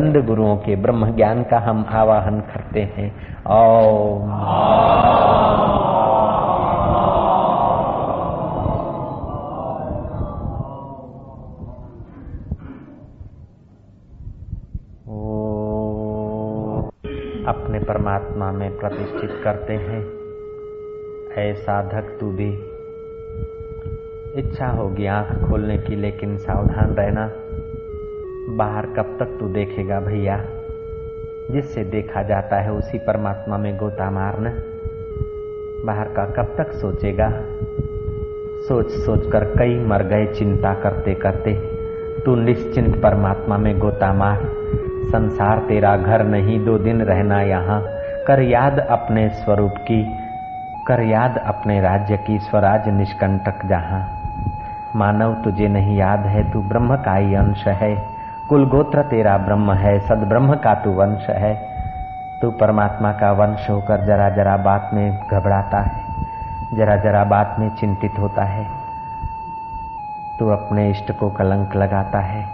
बंद गुरुओं के ब्रह्म ज्ञान का हम आवाहन करते हैं। और अपने परमात्मा में प्रतिष्ठित करते हैं। ऐ साधक, तू भी। इच्छा होगी आँख खोलने की, लेकिन सावधान रहना। बाहर कब तक तू देखेगा भैया? जिससे देखा जाता है उसी परमात्मा में गोता मारना। बाहर का कब तक सोचेगा? सोच सोच कर कई मर गए चिंता करते करते। तू निश्चिंत परमात्मा में गोता मार। संसार तेरा घर नहीं, दो दिन रहना यहाँ। कर याद अपने स्वरूप की, कर याद अपने राज्य की, स्वराज निष्कंटक जहाँ। मानव तुझे नहीं याद है, तू ब्रह्म का ही अंश है। कुल गोत्र तेरा ब्रह्म है सद ब्रह्म का तू वंश है। तू परमात्मा का वंश होकर जरा जरा बात में घबराता है, जरा जरा बात में चिंतित होता है। तू अपने इष्ट को कलंक लगाता है,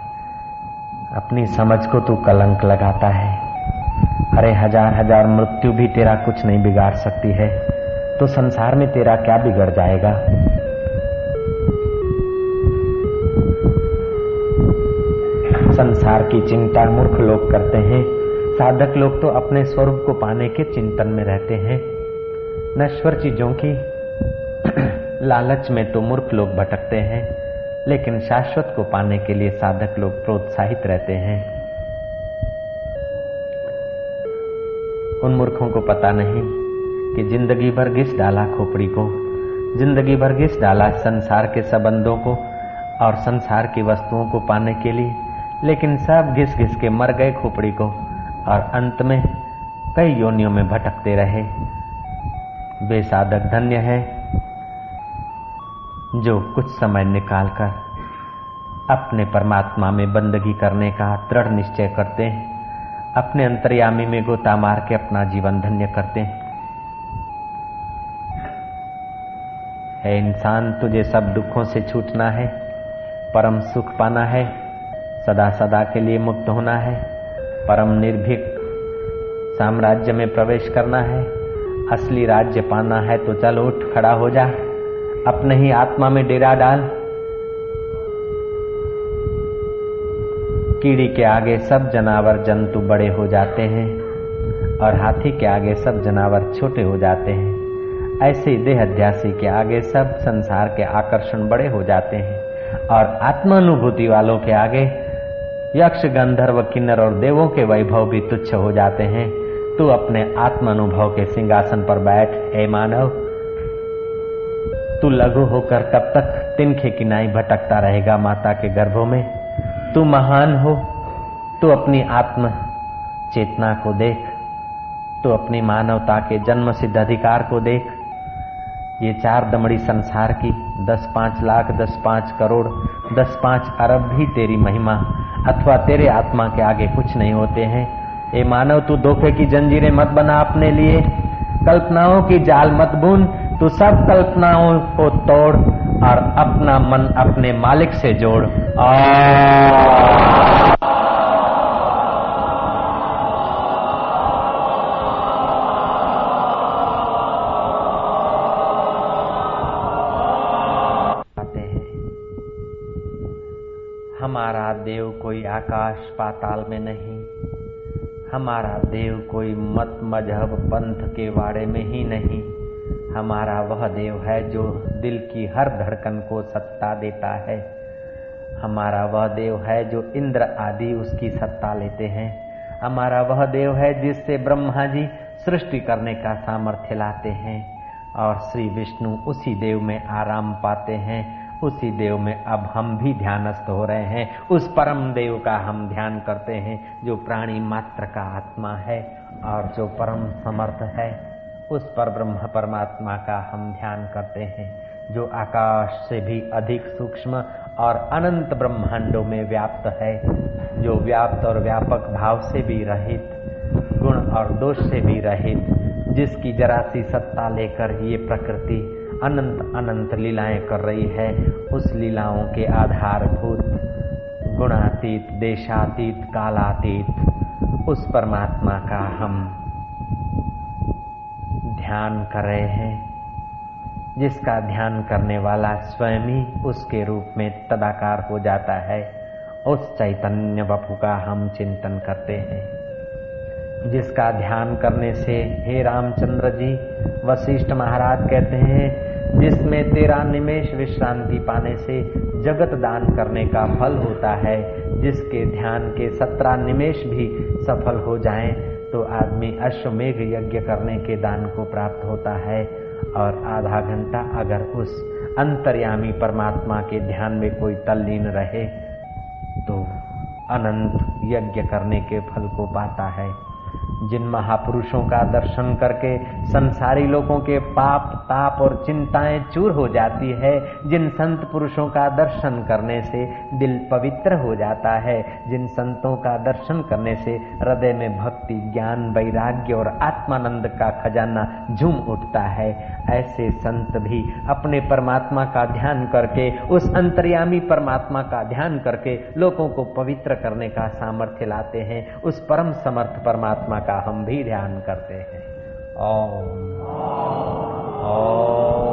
अपनी समझ को तू कलंक लगाता है। अरे हज़ार हज़ार मृत्यु भी तेरा कुछ नहीं बिगाड़ सकती है तो संसार में तेरा क्या बिगड़ जाएगा? संसार की चिंता मूर्ख लोग करते हैं। साधक लोग तो अपने स्वरूप को पाने के चिंतन में रहते हैं। नश्वर चीज़ों की लालच में तो मूर्ख लोग भटकते हैं, लेकिन शाश्वत को पाने के लिए साधक लोग प्रोत्साहित रहते हैं। उन मूर्खों को पता नहीं कि ज़िंदगी भर घिस डाला खोपड़ी को, ज़िंदगी भर घिस डाला संसार के संबंधों को और संसार की वस्तुओं को पाने के लिए लेकिन सब घिस घिस के मर गए खोपड़ी को, और अंत में कई योनियों में भटकते रहे। बेसाधक धन्य है, जो कुछ समय निकालकर अपने परमात्मा में बंदगी करने का दृढ़ निश्चय करते हैं, अपने अंतर्यामी में गोता मार के अपना जीवन धन्य करते हैं। है इंसान, तुझे सब दुखों से छूटना है, परम सुख पाना है। सदा सदा के लिए मुक्त होना है। परम निर्भीक साम्राज्य में प्रवेश करना है। असली राज्य पाना है तो चल उठ, खड़ा हो जा। अपने ही आत्मा में डेरा डाल। कीड़ी के आगे सब जनावर जंतु बड़े हो जाते हैं और हाथी के आगे सब जनावर छोटे हो जाते हैं। ऐसे देह अध्यासी के आगे सब संसार के आकर्षण बड़े हो जाते हैं और आत्मानुभूति वालों के आगे यक्ष गंधर्व किन्नर और देवों के वैभव भी तुच्छ हो जाते हैं। तू अपने आत्मानुभव के सिंहासन पर बैठ हे मानव। तू लघु होकर कब तक तिनखे किनाई भटकता रहेगा माता के गर्भों में? तू महान हो, तू अपनी आत्म चेतना को देख। तू अपनी मानवता के जन्म सिद्ध अधिकार को देख। ये चार दमड़ी संसार की दस पाँच लाख, दस पाँच करोड़, दस पाँच अरब भी तेरी महिमा अथवा तेरे आत्मा के आगे कुछ नहीं होते हैं। ए मानव, तू धोखे की जंजीरें मत बना अपने लिए। कल्पनाओं की जाल मत बुन। तू सब कल्पनाओं को तोड़ और अपना मन अपने मालिक से जोड़। हमारा पाताल में नहीं। हमारा देव कोई मत मज़हब पंथ के बारे में ही नहीं। हमारा वह देव है जो दिल की हर धड़कन को सत्ता देता है। हमारा वह देव है जो इंद्र आदि उसकी सत्ता लेते हैं। हमारा वह देव है जिससे ब्रह्मा जी सृष्टि करने का सामर्थ्य लाते हैं। और श्री विष्णु उसी देव में आराम पाते हैं उसी देव में अब हम भी ध्यानस्थ हो रहे हैं। उस परम देव का हम ध्यान करते हैं, जो प्राणी मात्र का आत्मा है और जो परम समर्थ है, उस पर ब्रह्म परमात्मा का हम ध्यान करते हैं, जो आकाश से भी अधिक सूक्ष्म और अनंत ब्रह्मांडों में व्याप्त है, जो व्याप्त और व्यापक भाव से भी रहित, गुण और दोष से भी रहित, जिसकी जरा सी सत्ता लेकर ये प्रकृति अनंत अनंत लीलाएँ कर रही है। उस लीलाओं के आधारभूत, गुणातीत, देशातीत, कालातीत, उस परमात्मा का हम ध्यान कर रहे हैं। जिसका ध्यान करने वाला स्वयं ही उसके रूप में तदाकार हो जाता है। उस चैतन्य बपू का हम चिंतन करते हैं। जिसका ध्यान करने से, हे रामचंद्र जी, वशिष्ठ महाराज कहते हैं जिसमें तेरा निमेश विश्रांति पाने से जगत दान करने का फल होता है, जिसके ध्यान के सत्रह निमेश भी सफल हो जाएँ तो आदमी अश्वमेघ यज्ञ करने के दान को प्राप्त होता है। और आधा घंटा अगर उस अंतर्यामी परमात्मा के ध्यान में कोई तल्लीन रहे तो अनंत यज्ञ करने के फल को पाता है। जिन महापुरुषों का दर्शन करके संसारी लोगों के पाप, ताप और चिंताएँ चूर हो जाती है। जिन संत पुरुषों का दर्शन करने से दिल पवित्र हो जाता है, जिन संतों का दर्शन करने से हृदय में भक्ति, ज्ञान, वैराग्य और आत्मानंद का खजाना झूम उठता है। ऐसे संत भी अपने परमात्मा का ध्यान करके, उस अंतर्यामी परमात्मा का ध्यान करके लोगों को पवित्र करने का सामर्थ्य लाते हैं। उस परम समर्थ परमात्मा का हम भी ध्यान करते हैं। ओम ओम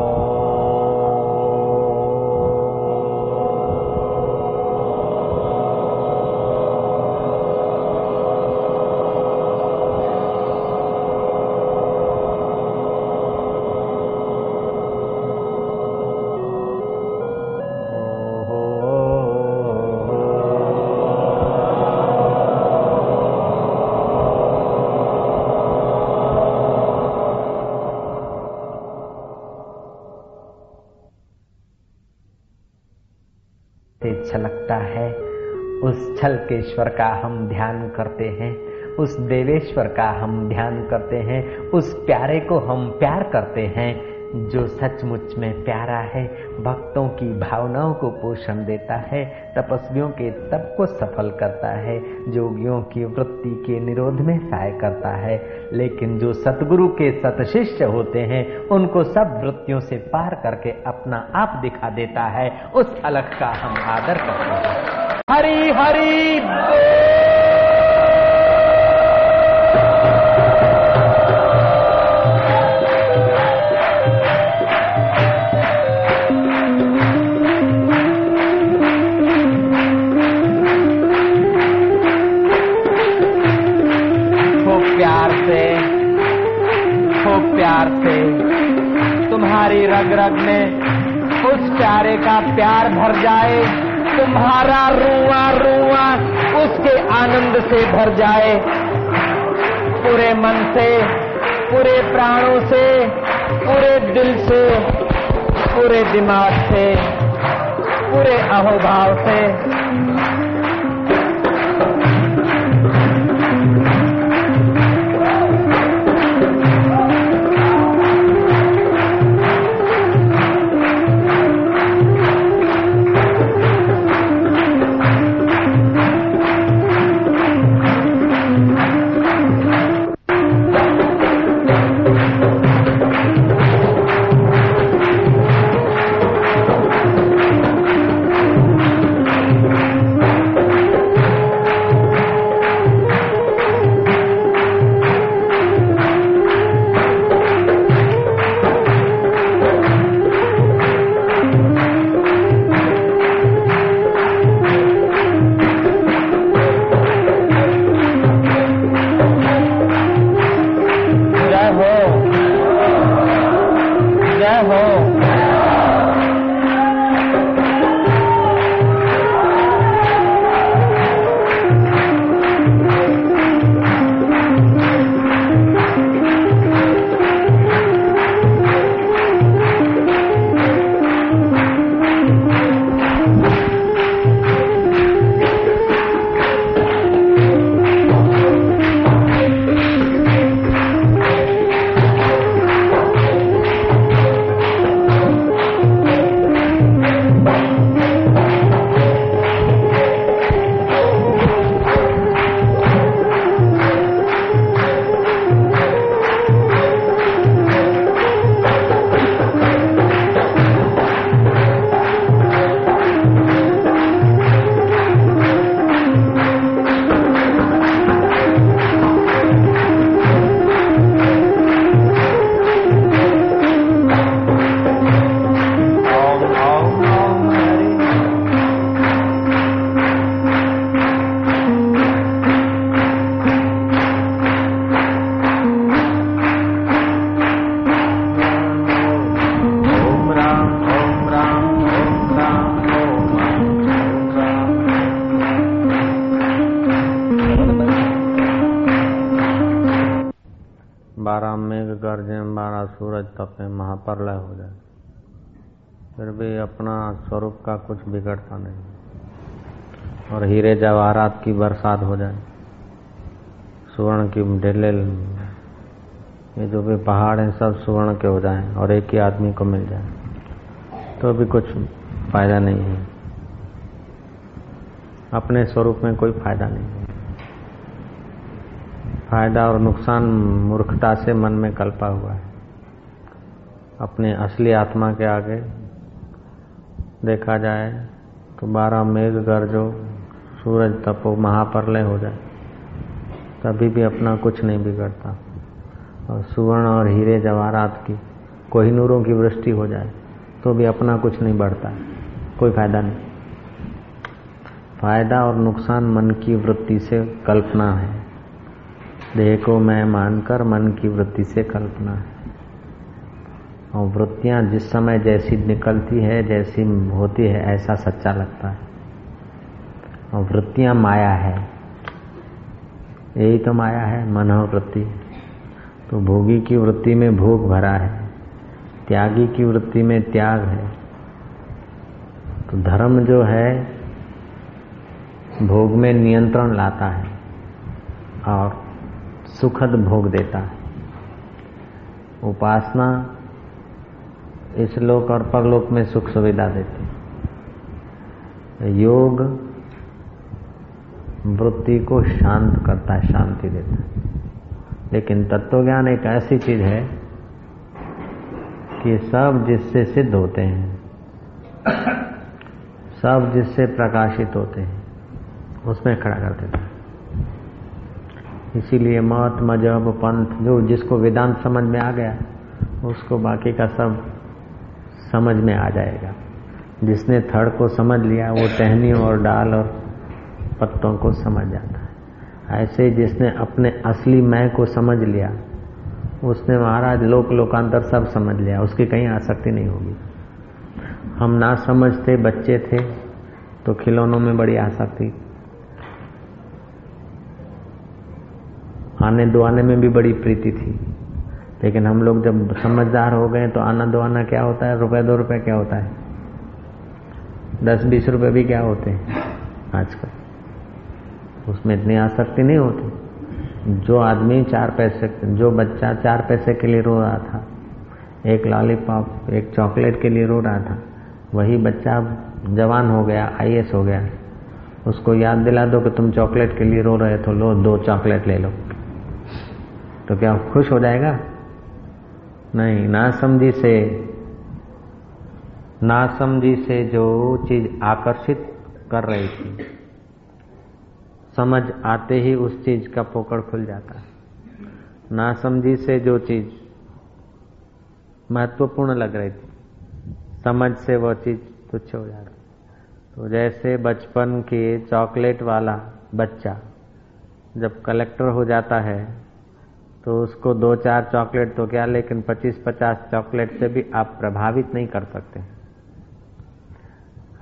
छलकेश्वर का हम ध्यान करते हैं, उस देवेश्वर का हम ध्यान करते हैं, उस प्यारे को हम प्यार करते हैं, जो सचमुच में प्यारा है, भक्तों की भावनाओं को पोषण देता है, तपस्वियों के तप को सफल करता है, जोगियों की वृत्ति के निरोध में सहाय करता है, लेकिन जो सतगुरु के सतशिष्य होते हैं, उनको सब वृत्तियों से पार करके अपना आप दिखा देता है, उस अलग का हम आदर करते हैं। हरी हरी प्यार से तुम्हारी रग रग में उस प्यारे का प्यार भर जाए। तुम्हारा रुआ रुआ उसके आनंद से भर जाए। पूरे मन से, पूरे प्राणों से, पूरे दिल से, पूरे दिमाग से, पूरे अहोभाव से। तपे महाप्रलय हो जाए। फिर भी अपना स्वरूप का कुछ बिगड़ता नहीं। और हीरे जवाहरात की बरसात हो जाए, सुवर्ण की ढेले ये जो भी पहाड़ हैं सब सुवर्ण के हो जाएँ और एक ही आदमी को मिल जाए तो भी कुछ फ़ायदा नहीं है। अपने स्वरूप में कोई फ़ायदा नहीं है। फ़ायदा और नुकसान मूर्खता से मन में कल्पा हुआ है। अपने असली आत्मा के आगे देखा जाए तो बारह मेघ गरजो, सूरज तपो महाप्रलय हो जाए। तभी भी अपना कुछ नहीं बिगड़ता। और सुवर्ण और हीरे जवाहरात की कोहिनूरों की वृष्टि हो जाए तो भी अपना कुछ नहीं बढ़ता। कोई फ़ायदा नहीं। फ़ायदा और नुकसान मन की वृत्ति से कल्पना है। देह को मैं मानकर मन की वृत्ति से कल्पना है। और वृत्तियाँ जिस समय जैसी निकलती है, जैसी होती है, ऐसा सच्चा लगता है। और वृत्तियाँ माया है। यही तो माया है, मनोवृत्ति। तो भोगी की वृत्ति में भोग भरा है, त्यागी की वृत्ति में त्याग है। तो धर्म जो है, भोग में नियंत्रण लाता है और सुखद भोग देता है। उपासना इस लोक और परलोक में सुख सुविधा देते योग वृत्ति को शांत करता है, शांति देता है। लेकिन तत्वज्ञान एक ऐसी चीज़ है कि सब जिससे सिद्ध होते हैं, सब जिससे प्रकाशित होते हैं, उसमें खड़ा कर देता है। इसीलिए मत, मज़हब, पंथ, जो जिसको वेदांत समझ में आ गया, उसको बाकी का सब समझ में आ जाएगा। जिसने थड़ को समझ लिया, वो टहनियों और डाल और पत्तों को समझ जाता है। ऐसे जिसने अपने असली मैं को समझ लिया, उसने महाराज लोक लोकांतर सब समझ लिया, उसकी कहीं आसक्ति नहीं होगी। हम ना समझते, बच्चे थे तो खिलौनों में बड़ी आसक्ति। आने दो आने में भी बड़ी प्रीति थी। लेकिन हम लोग जब समझदार हो गए तो आना दो आना क्या होता है? रुपए, दो रुपए क्या होता है? दस, बीस रुपए भी क्या होते हैं आजकल? उसमें इतनी आसक्ति नहीं होती। जो आदमी चार पैसे, जो बच्चा चार पैसे के लिए रो रहा था, एक लॉलीपॉप, एक चॉकलेट के लिए रो रहा था, वही बच्चा जवान हो गया आई हो गया। उसको याद दिला दो कि तुम चॉकलेट के लिए रो रहे तो लो, दो चॉकलेट ले लो। तो क्या, खुश हो जाएगा? नहीं, ना समझी से, ना समझी से जो चीज़ आकर्षित कर रही थी, समझ आते ही उस चीज़ का पोकड़ खुल जाता है। ना समझी से जो चीज़ महत्वपूर्ण लग रही थी, समझ से वह चीज़ तुच्छ हो जा जाती तो जैसे बचपन के चॉकलेट वाला बच्चा जब कलेक्टर हो जाता है तो उसको दो चार चॉकलेट तो क्या, लेकिन पच्चीस पचास चॉकलेट से भी आप प्रभावित नहीं कर सकते।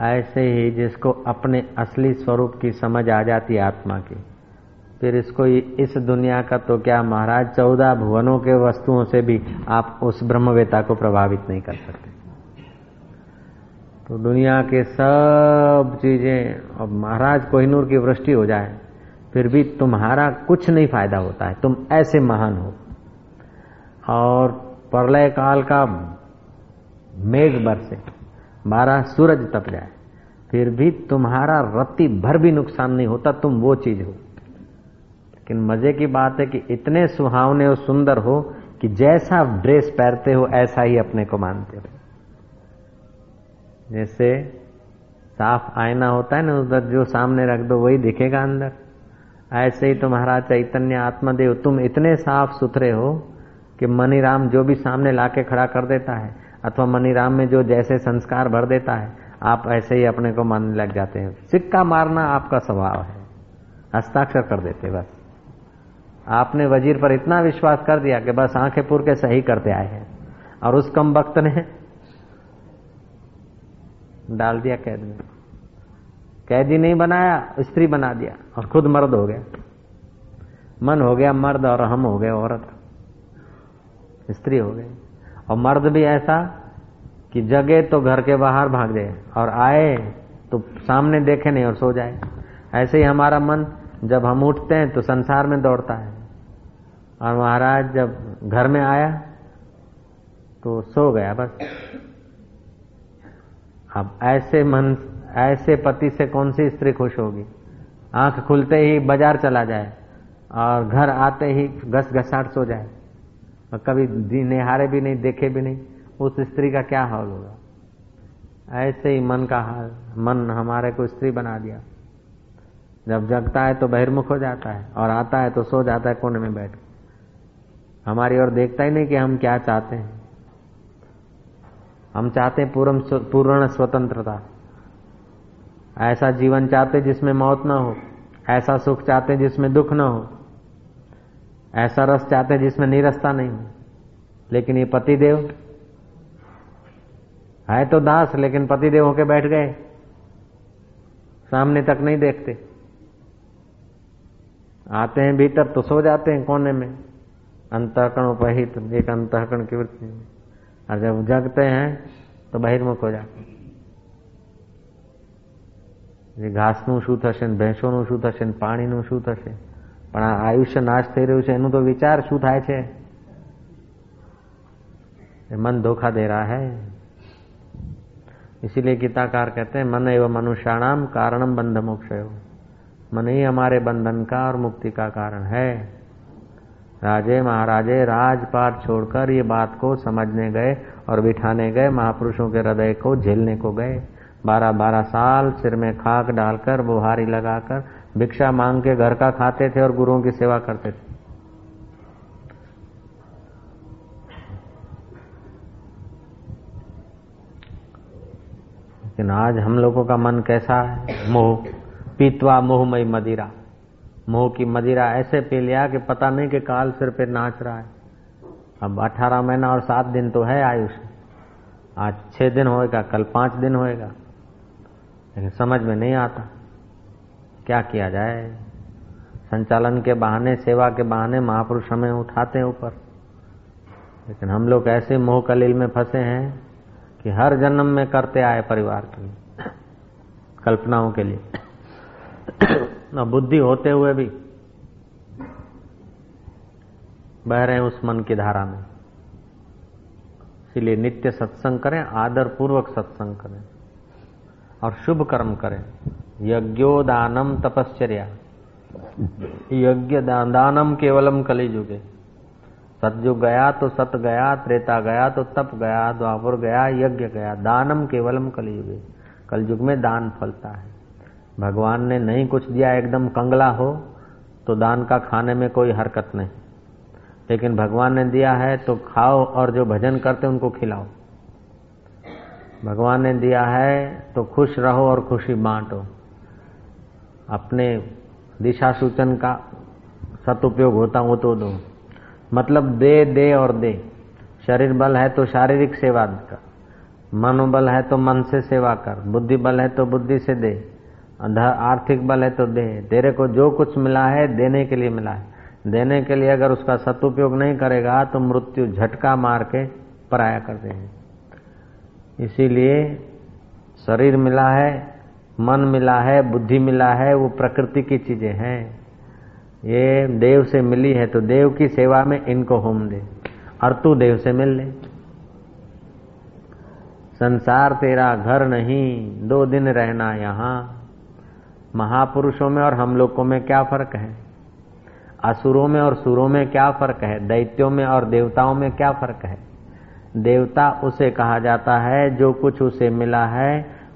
ऐसे ही जिसको अपने असली स्वरूप की समझ आ जाती आत्मा की, फिर इसको इस दुनिया का तो क्या महाराज, चौदह भुवनों के वस्तुओं से भी आप उस ब्रह्मवेता को प्रभावित नहीं कर सकते। तो दुनिया के सब चीज़ें अब महाराज कोहिनूर की वृष्टि हो जाए। फिर भी तुम्हारा कुछ नहीं फ़ायदा होता है। तुम ऐसे महान हो। और प्रलय काल का मेघ बरसे, बारह सूरज तप जाए, फिर भी तुम्हारा रत्ती भर भी नुकसान नहीं होता, तुम वो चीज़ हो। लेकिन मज़े की बात है कि इतने सुहावने और सुंदर हो कि जैसा ड्रेस पहनते हो, ऐसा ही अपने को मानते हो। जैसे साफ़ आईना होता है ना उधर, जो सामने रख दो, वही दिखेगा अंदर। ऐसे ही तुम्हारा चैतन्य आत्मदेव, तुम इतने साफ़ सुथरे हो कि मनीराम जो भी सामने लाके खड़ा कर देता है, अथवा मनीराम में जो जैसे संस्कार भर देता है, आप ऐसे ही अपने को मानने लग जाते हैं। सिक्का मारना आपका स्वभाव है। हस्ताक्षर कर देते बस। आपने वज़ीर पर इतना विश्वास कर दिया कि बस आँखें पुर के सही करते आए हैं। और उस कम वक्त ने डाल दिया कैद में। कैदी नहीं बनाया, स्त्री बना दिया और खुद मर्द हो गया। मन हो गया मर्द और हम हो गए औरत। स्त्री हो गई। और मर्द भी ऐसा कि जगे तो घर के बाहर भाग जाए और आए तो सामने देखे नहीं और सो जाए। ऐसे ही हमारा मन, जब हम उठते हैं तो संसार में दौड़ता है। और महाराज जब घर में आया तो सो गया बस। अब ऐसे मन ऐसे पति से कौन सी स्त्री खुश होगी? आँख खुलते ही बाज़ार चला जाए और घर आते ही घस घसाट सो जाए। और कभी निहारे भी नहीं, देखे भी नहीं, उस स्त्री का क्या हाल होगा? ऐसे ही मन का हाल, मन हमारे को स्त्री बना दिया। जब जगता है तो बहिर्मुख हो जाता है और आता है तो सो जाता है कोने में बैठ। हमारी ओर देखता ही नहीं कि हम क्या चाहते हैं। हम चाहते हैं पूर्ण पूर्ण स्वतंत्रता। ऐसा जीवन चाहते जिसमें मौत न हो, ऐसा सुख चाहते जिसमें दुख न हो, ऐसा रस चाहते जिसमें निरस्ता नहीं हो। लेकिन ये पतिदेव है तो दास, लेकिन पतिदेव होके बैठ गए। सामने तक नहीं देखते। आते हैं भीतर तो सो जाते हैं कोने में। अंतकरण उपहित, एक अंतकरण की वृत्ति। और जब जगते हैं तो बहिर्मुख हो जाते हैं। જે ઘાસનું શું થશે ને ભેંસોનું શું થશે ને પાણીનું શું થશે પણ આ આયુષ્ય નાશ થઈ રહ્યું છે એનું તો વિચાર શું થાય છે मन धोखा दे रहा है इसीलिए गीताकार कहते हैं मन एवं मनुष्याणाम कारणम बंध मोक्ष मन ही हमारे बंधन का और मुक्ति का कारण है राजे महाराजे राजपाट छोड़कर ये बात को समझने गए और बिठाने गए महापुरुषों के हृदय को झेलने को गए बारह बारह साल सिर में खाक डालकर, बुहारी लगाकर, भिक्षा मांग के घर का खाते थे और गुरुओं की सेवा करते थे। लेकिन आज हम लोगों का मन कैसा है? मोह। पीतवा मोहमयी मदिरा। मोह की मदिरा ऐसे पी लिया कि पता नहीं कि काल सिर पे नाच रहा है। अब अठारह महीना और सात दिन तो है आयुष। आज छह दिन होएगा, कल पाँच दिन होएगा। लेकिन समझ में नहीं आता। क्या किया जाए? संचालन के बहाने, सेवा के बहाने महापुरुष हमें उठाते हैं ऊपर। लेकिन हम लोग ऐसे मोह कलील में फंसे हैं कि हर जन्म में करते आए परिवार के लिए, कल्पनाओं के लिए। न बुद्धि होते हुए भी बह रहे हैं उस मन की धारा में। इसलिए नित्य सत्संग करें, आदर पूर्वक सत्संग करें। और शुभ कर्म करें। यज्ञो दानम तपश्चर्या। यज्ञ दानम केवलम कली जुगे सतयुग गया तो सत गया, त्रेता गया तो तप गया, द्वापुर गया, यज्ञ गया, दानम केवलम कलयुगे। कलयुग में दान फलता है। भगवान ने नहीं कुछ दिया, एकदम कंगला हो तो दान का खाने में कोई हरकत नहीं। लेकिन भगवान ने दिया है तो खाओ और जो भजन करते उनको खिलाओ। भगवान ने दिया है तो खुश रहो और खुशी बांटो। अपने दिशा सूचन का सदुपयोग होता हो तो दो। मतलब दे दे और दे। शरीर बल है तो शारीरिक सेवा कर। मनोबल है तो मन से सेवा कर। बुद्धि बल है तो बुद्धि से दे। आर्थिक बल है तो दे। तेरे को जो कुछ मिला है, देने के लिए मिला है। देने के लिए अगर उसका सदुपयोग नहीं करेगा तो मृत्यु झटका मार के पराया कर देंगे। इसीलिए शरीर मिला है, मन मिला है, बुद्धि मिला है, वो प्रकृति की चीज़ें हैं। ये देव से मिली है तो देव की सेवा में इनको होम दे और तू देव से मिल ले। संसार तेरा घर नहीं, दो दिन रहना यहाँ। महापुरुषों में और हम लोगों में क्या फ़र्क है? असुरों में और सुरों में क्या फ़र्क है? दैत्यों में और देवताओं में क्या फ़र्क है? देवता उसे कहा जाता है जो कुछ उसे मिला है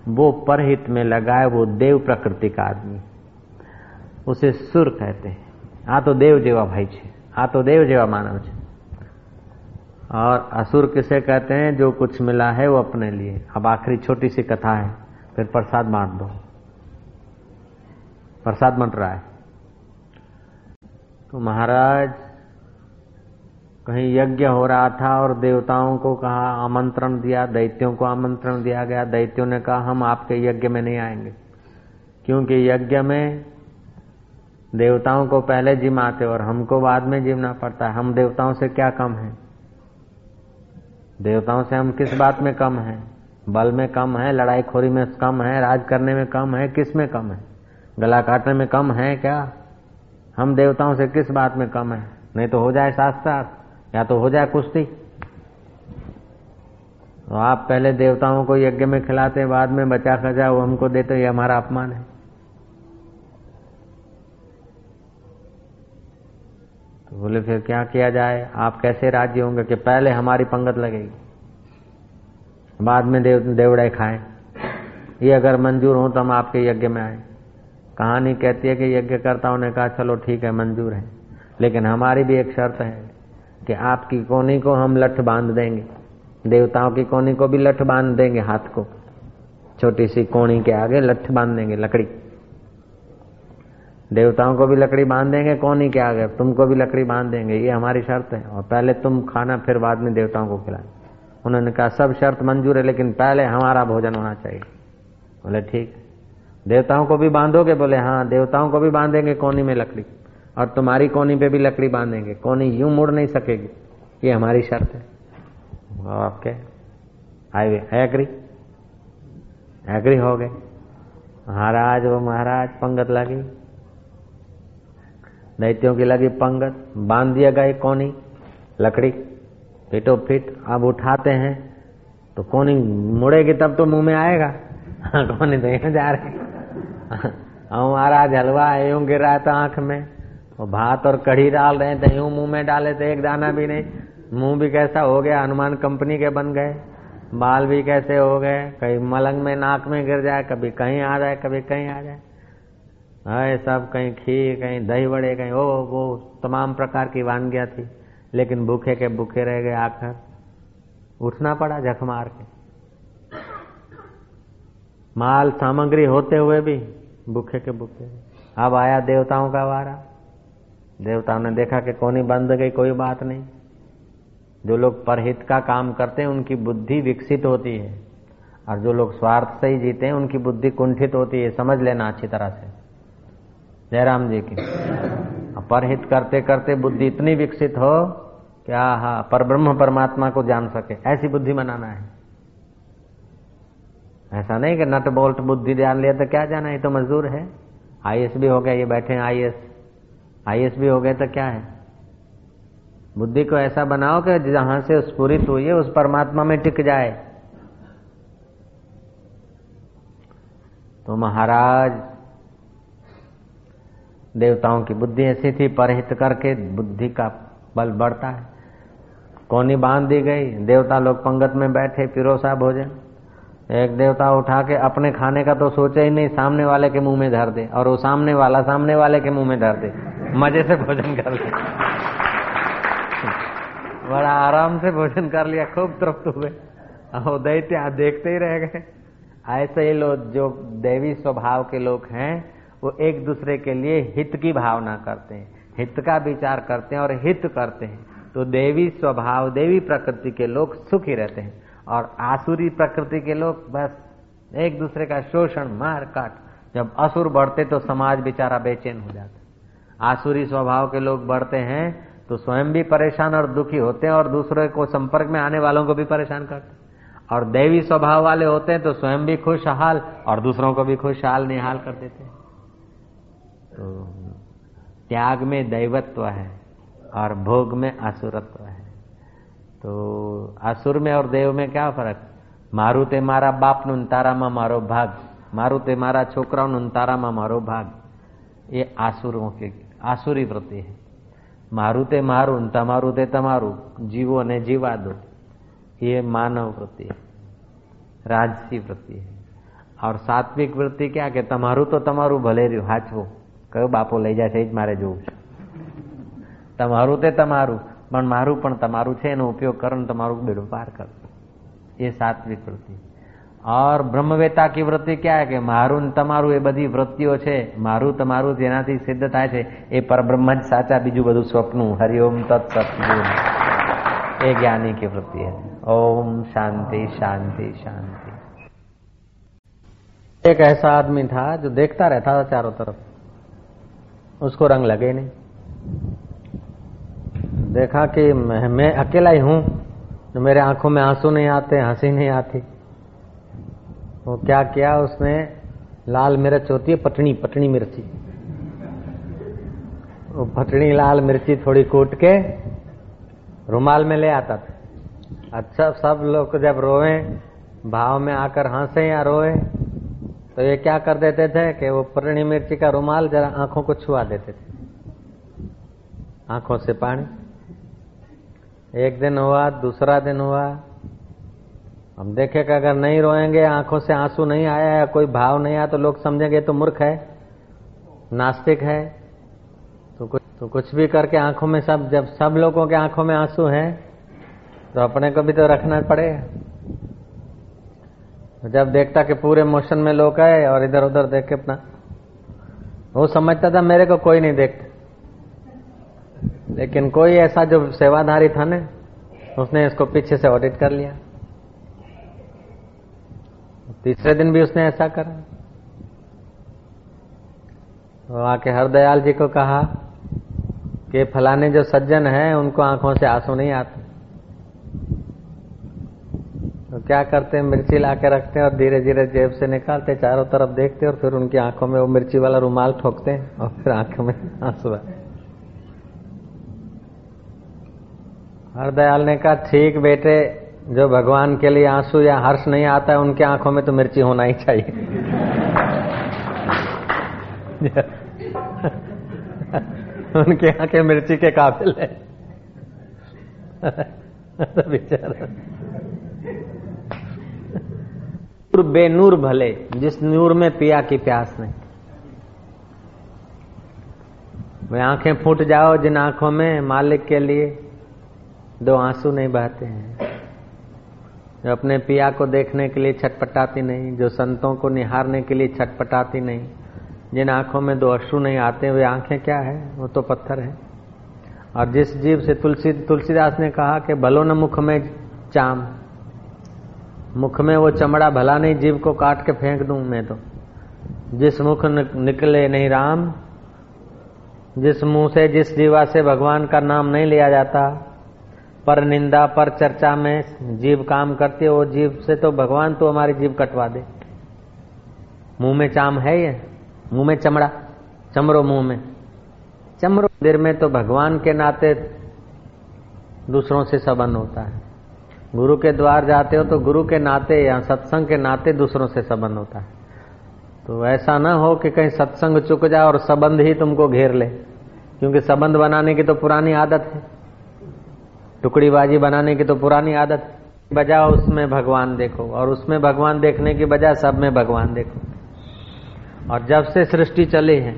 वो परहित में लगाए वो देव प्रकृति का आदमी उसे सुर कहते हैं આ તો દેવ જેવા ભાઈ છે આ तो देव जेवा मानव છે और असुर किसे कहते हैं जो कुछ मिला है वो अपने लिए अब आखिरी छोटी सी कथा है फिर प्रसाद बांट दो प्रसाद बंट रहा है तो महाराज कहीं यज्ञ हो रहा था और देवताओं को कहा, आमंत्रण दिया, दैत्यों को आमंत्रण दिया गया। दैत्यों ने कहा, हम आपके यज्ञ में नहीं आएँगे। क्योंकि यज्ञ में देवताओं को पहले जिमाते और हमको बाद में जिमना पड़ता है। हम देवताओं से क्या कम है? देवताओं से हम किस बात में कम है? बल में कम है? लड़ाई खोरी में कम है? राज करने में कम है? किसमें कम है? गला काटने में कम है क्या? हम देवताओं से किस बात में कम है? नहीं तो हो जाए शास्त्रार्थ। या तो हो जाए कुश्ती। तो आप पहले देवताओं को यज्ञ में खिलाते, बाद में बचा खचा वो हमको देते, ये हमारा अपमान है। तो बोले, फिर क्या किया जाए? आप कैसे राज्य होंगे कि पहले हमारी पंगत लगेगी, बाद में देव देवड़े खाएँ? ये अगर मंजूर हो तो हम आपके यज्ञ में आए। कहानी कहती है कि यज्ञकर्ताओं ने कहा, चलो ठीक है, मंजूर है, लेकिन हमारी भी एक शर्त है कि आपकी कोनी को हम लठ बाँध देंगे, देवताओं की कोनी को भी लठ बाँध देंगे हाथ को। छोटी सी कोणी के आगे लठ बाँध देंगे लकड़ी। देवताओं को भी लकड़ी बाँध देंगे कोनी के आगे, तुमको भी लकड़ी बाँध देंगे ये हमारी शर्त है। और पहले तुम खाना, फिर बाद में देवताओं को खिलाए। उन्होंने कहा, सब शर्त मंजूर है, लेकिन पहले हमारा भोजन होना चाहिए। बोले, ठीक। देवताओं को भी बांधोगे? बोले हाँ देवताओं को भी बांधेंगे कोनी में लकड़ी। और तुम्हारी कोनी पे भी लकड़ी बांधेंगे। कोनी यूँ मुड़ नहीं सकेगी। ये हमारी शर्त है। आपके आई वे एग्री एग्री हो गए। महाराज, वो महाराज, पंगत लगी। दैत्यों की लगी पंगत। बाँध दिया गए कोनी, लकड़ी। फिटो फिट। अब उठाते हैं। तो कोनी मुड़ेगी तब तो मुँह में आएगा। कोनी तो यहाँ जा रहे। महाराज, हलवा यूँ गिर था आँख में। वो भात और कढ़ी डाल रहे थे यूँ मुँह में डाले थे, एक दाना भी नहीं। मुँह भी कैसा हो गया, हनुमान कंपनी के बन गए। बाल भी कैसे हो गए, कहीं मलंग में, नाक में गिर जाए, कभी कहीं आ जाए, कभी कहीं आ जाए। है सब कहीं खीर, कहीं दही बड़े कहीं ओ वो तमाम प्रकार की वानगियाँ थी। लेकिन भूखे के भूखे रह गए आकर उठना पड़ा जख मार के। माल सामग्री होते हुए भी भूखे के भूखे। अब आया देवताओं का वारा। देवताओं ने देखा कि कोनी बंद गई, कोई बात नहीं। जो लोग परहित का काम करते हैं, उनकी बुद्धि विकसित होती है। और जो लोग स्वार्थ से ही जीते हैं, उनकी बुद्धि कुंठित होती है। समझ लेना अच्छी तरह से। जयराम जी की। परहित करते करते बुद्धि इतनी विकसित हो क्या हा पर ब्रह्म परमात्मा को जान सके। ऐसी बुद्धि बनाना है। ऐसा नहीं कि नट बोल्ट बुद्धि जान लिया तो क्या जाना, ये तो मजदूर है। आईएएस भी हो गया, ये बैठे आईएएस। आईएएस भी हो गए तो क्या है? बुद्धि को ऐसा बनाओ कि जहाँ से स्फुरित हुई है, उस परमात्मा में टिक जाए। तो महाराज, देवताओं की बुद्धि ऐसी थी, परहित करके बुद्धि का बल बढ़ता है। कोनी बाँध दी गई, देवता लोग पंगत में बैठे पिरोसा भोजन। एक देवता उठा के अपने खाने का तो सोचे ही नहीं, सामने वाले के मुँह में धर दे और वो सामने वाला सामने वाले के मुँह में धर दे। मज़े से भोजन कर ले। बड़ा आराम से भोजन कर लिया, खूब तृप्त हुए। और दैत्य देखते ही रह गए। ऐसे ही लोग, जो देवी स्वभाव के लोग हैं, वो एक दूसरे के लिए हित की भावना करते हैं। हित का विचार करते हैं और हित करते हैं। तो देवी स्वभाव, देवी प्रकृति के लोग सुखी रहते हैं। और आसुरी प्रकृति के लोग बस एक दूसरे का शोषण, मार काट। जब असुर बढ़ते तो समाज बेचारा बेचैन हो जाता। आसुरी स्वभाव के लोग बढ़ते हैं तो स्वयं भी परेशान और दुखी होते हैं और दूसरे को संपर्क में आने वालों को भी परेशान करते और देवी स्वभाव वाले होते हैं तो स्वयं भी खुशहाल और दूसरों को भी खुशहाल निहाल कर देते हैं। तो त्याग में दैवत्व है और भोग में असुरत्व है। તો આસુર મેં ઓર દેવ મેં ક્યાં ફરક? મારું તે મારા બાપનું તારામાં મારો ભાગ. મારું તે મારા છોકરાઓનું તારામાં મારો ભાગ. એ આસુરો કે આસુરી પ્રત્યે મારું તે મારું તમારું તે તમારું. જીવો અને જીવા દો એ માનવ પ્રત્યે રાજસી પ્રત્યે ઓર સાત્વિક વૃત્તિ ક્યાં કે તમારું તો તમારું ભલે રહ્યું. હાચવું. કયો બાપો લઈ જાય છે એ જ મારે જોવું છે. તમારું તે તમારું. પણ મારું પણ તમારું છે એનો ઉપયોગ કરો ને તમારું બેડું પાર કરો એ સાત્વિક વૃત્તિ और ब्रह्मवेता की वृत्ति क्या है कि મારું તમારું એ બધી વૃત્તિઓ છે મારું તમારું જેનાથી સિદ્ધ થાય છે એ પરબ્રહ્મ જ સાચા બીજું બધું સ્વપ્નું હરિઓમ તત્સત એ ज्ञानी की वृत्ति है ओम शांति शांति शांति एक ऐसा आदमी था जो देखता रहता था चारों तरफ उसको रंग लगे नहीं देखा कि मैं, अकेला ही हूँ तो मेरे आँखों में आँसू नहीं आते हँसी नहीं आती। वो क्या किया उसने? लाल मिर्च होती है पटनी पटनी मिर्ची। वो पटनी लाल मिर्ची थोड़ी कूट के रुमाल में ले आता था। अच्छा सब लोग जब रोए भाव में आकर हंसे या रोए तो ये क्या कर देते थे कि वो पटनी मिर्ची का रुमाल जरा आँखों को छुआ देते थे। आँखों से पानी। एक दिन हुआ, दूसरा दिन हुआ। हम देखे कि अगर नहीं रोएँगे, आँखों से आँसू नहीं आया या कोई भाव नहीं आया तो लोग समझेंगे तो मूर्ख है, नास्तिक है। तो कुछ तो कुछ भी करके आँखों में सब, जब सब लोगों के आँखों में आँसू हैं तो अपने को भी तो रखना पड़ेगा तो जब देखता कि पूरे मोशन में लोग आए और इधर उधर देख के अपना, वो समझता था मेरे को कोई नहीं देखता। लेकिन कोई ऐसा जो सेवाधारी था ना, उसने इसको पीछे से ऑडिट कर लिया। तीसरे दिन भी उसने ऐसा करा। तो आके हरदयाल जी को कहा कि फलाने जो सज्जन है, उनको आँखों से आँसू नहीं आते। तो क्या करते हैं? मिर्ची ला के रखते हैं और धीरे धीरे जेब से निकालते चारों तरफ़ देखते और फिर उनकी आँखों में वो मिर्ची वाला रुमाल ठोकते हैं और फिर आँखों में आँसू आते हरदयाल ने कहा, ठीक बेटे, जो भगवान के लिए आँसू या हर्ष नहीं आता है, उनके आँखों में तो मिर्ची होना ही चाहिए। उनके आँखें मिर्ची के काबिल है। बेचारा। बेनूर भले, जिस नूर में पिया की प्यास नहीं। वे आँखें फूट जाओ जिन आँखों में मालिक के लिए दो आँसू नहीं बहते हैं। जो अपने पिया को देखने के लिए छटपटाती नहीं, जो संतों को निहारने के लिए छटपटाती नहीं, जिन आँखों में दो अश्रु नहीं आते, वे आँखें क्या है? वो तो पत्थर है। और जिस जीव से तुलसी, तुलसीदास ने कहा कि भलो न मुख में चाम, मुख में वो चमड़ा भला नहीं, जीव को काट के फेंक दूँ मैं तो। जिस मुख निकले नहीं राम, जिस मुँह से, जिस जीवा से भगवान का नाम नहीं लिया जाता पर निंदा, पर चर्चा में जीव काम करती हो जीव से तो भगवान तो हमारी जीव कटवा दे। मुँह में चाम है ये? मुँह में चमड़ा? चमरो मुँह में। चमरो देर में तो भगवान के नाते दूसरों से संबंध होता है। गुरु के द्वार जाते हो तो गुरु के नाते या सत्संग के नाते दूसरों से संबंध होता है। तो ऐसा ना हो कि कहीं सत्संग चुक जाए और संबंध ही तुमको घेर ले, क्योंकि संबंध बनाने की तो पुरानी आदत है। टुकड़ीबाजी बनाने की तो पुरानी आदत बजाओ, उसमें भगवान देखो। और उसमें भगवान देखने की बजाय सब में भगवान देखो। और जब से सृष्टि चली है,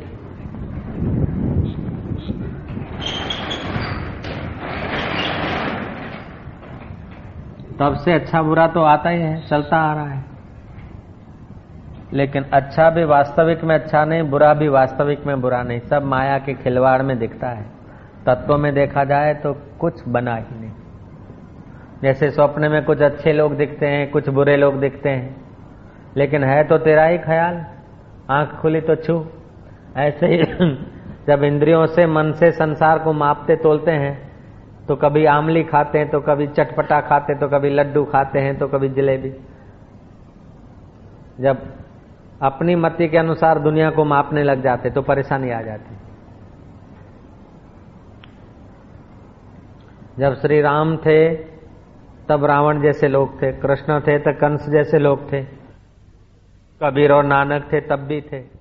तब से अच्छा बुरा तो आता ही है, चलता आ रहा है। लेकिन अच्छा भी वास्तविक में अच्छा नहीं, बुरा भी वास्तविक में बुरा नहीं। सब माया के खिलवाड़ में दिखता है। तत्व में देखा जाए तो कुछ बना ही नहीं। जैसे स्वप्न में कुछ अच्छे लोग दिखते हैं, कुछ बुरे लोग दिखते हैं। लेकिन है तो तेरा ही ख्याल, आँख खुली तो छू। ऐसे ही जब इंद्रियों से मन से संसार को मापते तोलते हैं तो कभी आमली खाते हैं तो कभी चटपटा खाते तो कभी लड्डू खाते हैं तो कभी जलेबी। जब अपनी मति के अनुसार दुनिया को मापने लग जाते तो परेशानी आ जाती। जब श्री राम थे, तब रावण जैसे लोग थे, कृष्ण थे तो कंस जैसे लोग थे। कबीर और नानक थे, तब भी थे।